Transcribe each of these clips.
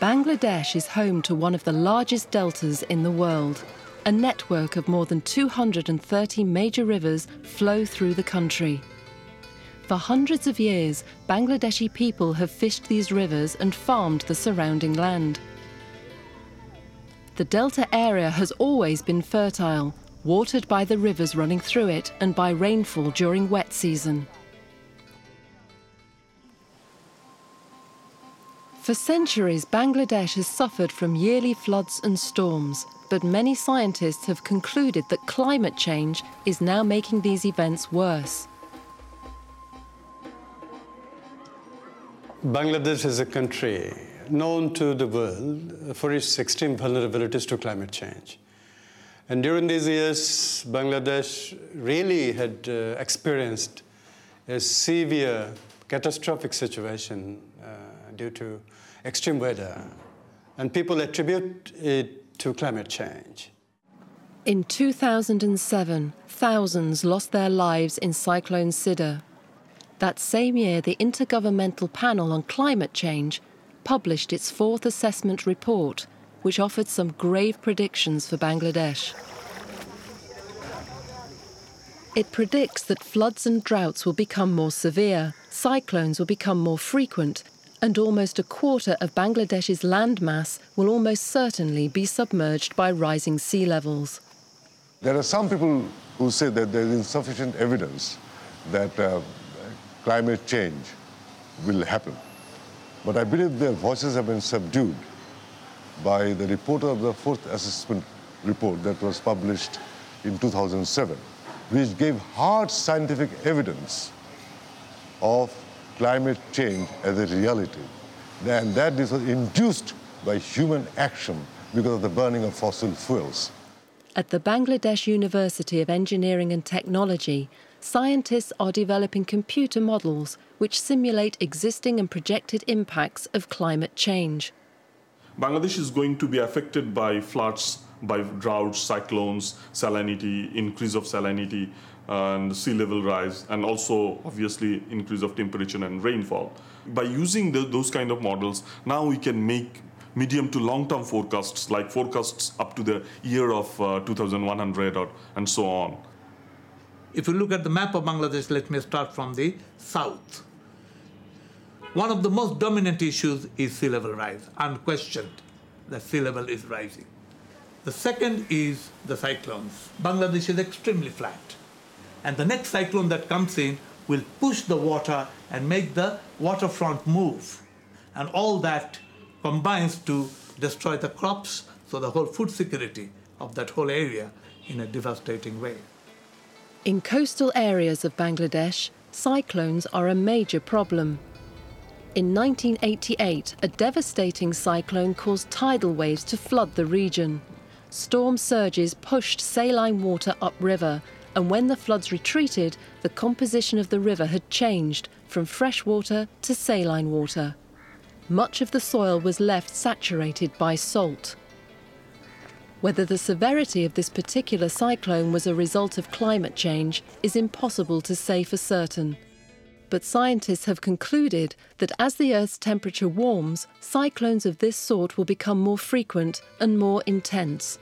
Bangladesh is home to one of the largest deltas in the world. A network of more than 230 major rivers flow through the country. For hundreds of years, Bangladeshi people have fished these rivers and farmed the surrounding land. The delta area has always been fertile, watered by the rivers running through it and by rainfall during wet season. For centuries, Bangladesh has suffered from yearly floods and storms, but many scientists have concluded that climate change is now making these events worse. Bangladesh is a country known to the world for its extreme vulnerabilities to climate change. And during these years, Bangladesh really had uh, experienced a severe catastrophic situation uh, due to extreme weather, and people attribute it to climate change. In 2007, thousands lost their lives in Cyclone Sidr. That same year, the Intergovernmental Panel on Climate Change published its fourth assessment report, which offered some grave predictions for Bangladesh. It predicts that floods and droughts will become more severe, cyclones will become more frequent, and almost a quarter of Bangladesh's landmass will almost certainly be submerged by rising sea levels. There are some people who say that there is insufficient evidence that uh, climate change will happen. But I believe their voices have been subdued by the report of the fourth assessment report that was published in 2007, which gave hard scientific evidence of climate change as a reality. And that is induced by human action because of the burning of fossil fuels. At the Bangladesh University of Engineering and Technology, scientists are developing computer models which simulate existing and projected impacts of climate change. Bangladesh is going to be affected by floods, by droughts, cyclones, salinity, increase of salinity, and sea level rise, and also obviously increase of temperature and rainfall. By using the, those kind of models, now we can make medium to long term forecasts, like forecasts up to the year of uh, 2100 or, and so on. If you look at the map of Bangladesh, let me start from the south. One of the most dominant issues is sea level rise, unquestioned. The sea level is rising. The second is the cyclones. Bangladesh is extremely flat. And the next cyclone that comes in will push the water and make the waterfront move. And all that combines to destroy the crops, so the whole food security of that whole area in a devastating way. In coastal areas of Bangladesh, cyclones are a major problem. In 1988, a devastating cyclone caused tidal waves to flood the region. Storm surges pushed saline water upriver, and when the floods retreated, the composition of the river had changed from fresh water to saline water. Much of the soil was left saturated by salt. Whether the severity of this particular cyclone was a result of climate change is impossible to say for certain. But scientists have concluded that as the Earth's temperature warms, cyclones of this sort will become more frequent and more intense.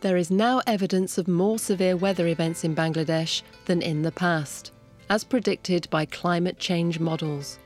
There is now evidence of more severe weather events in Bangladesh than in the past, as predicted by climate change models.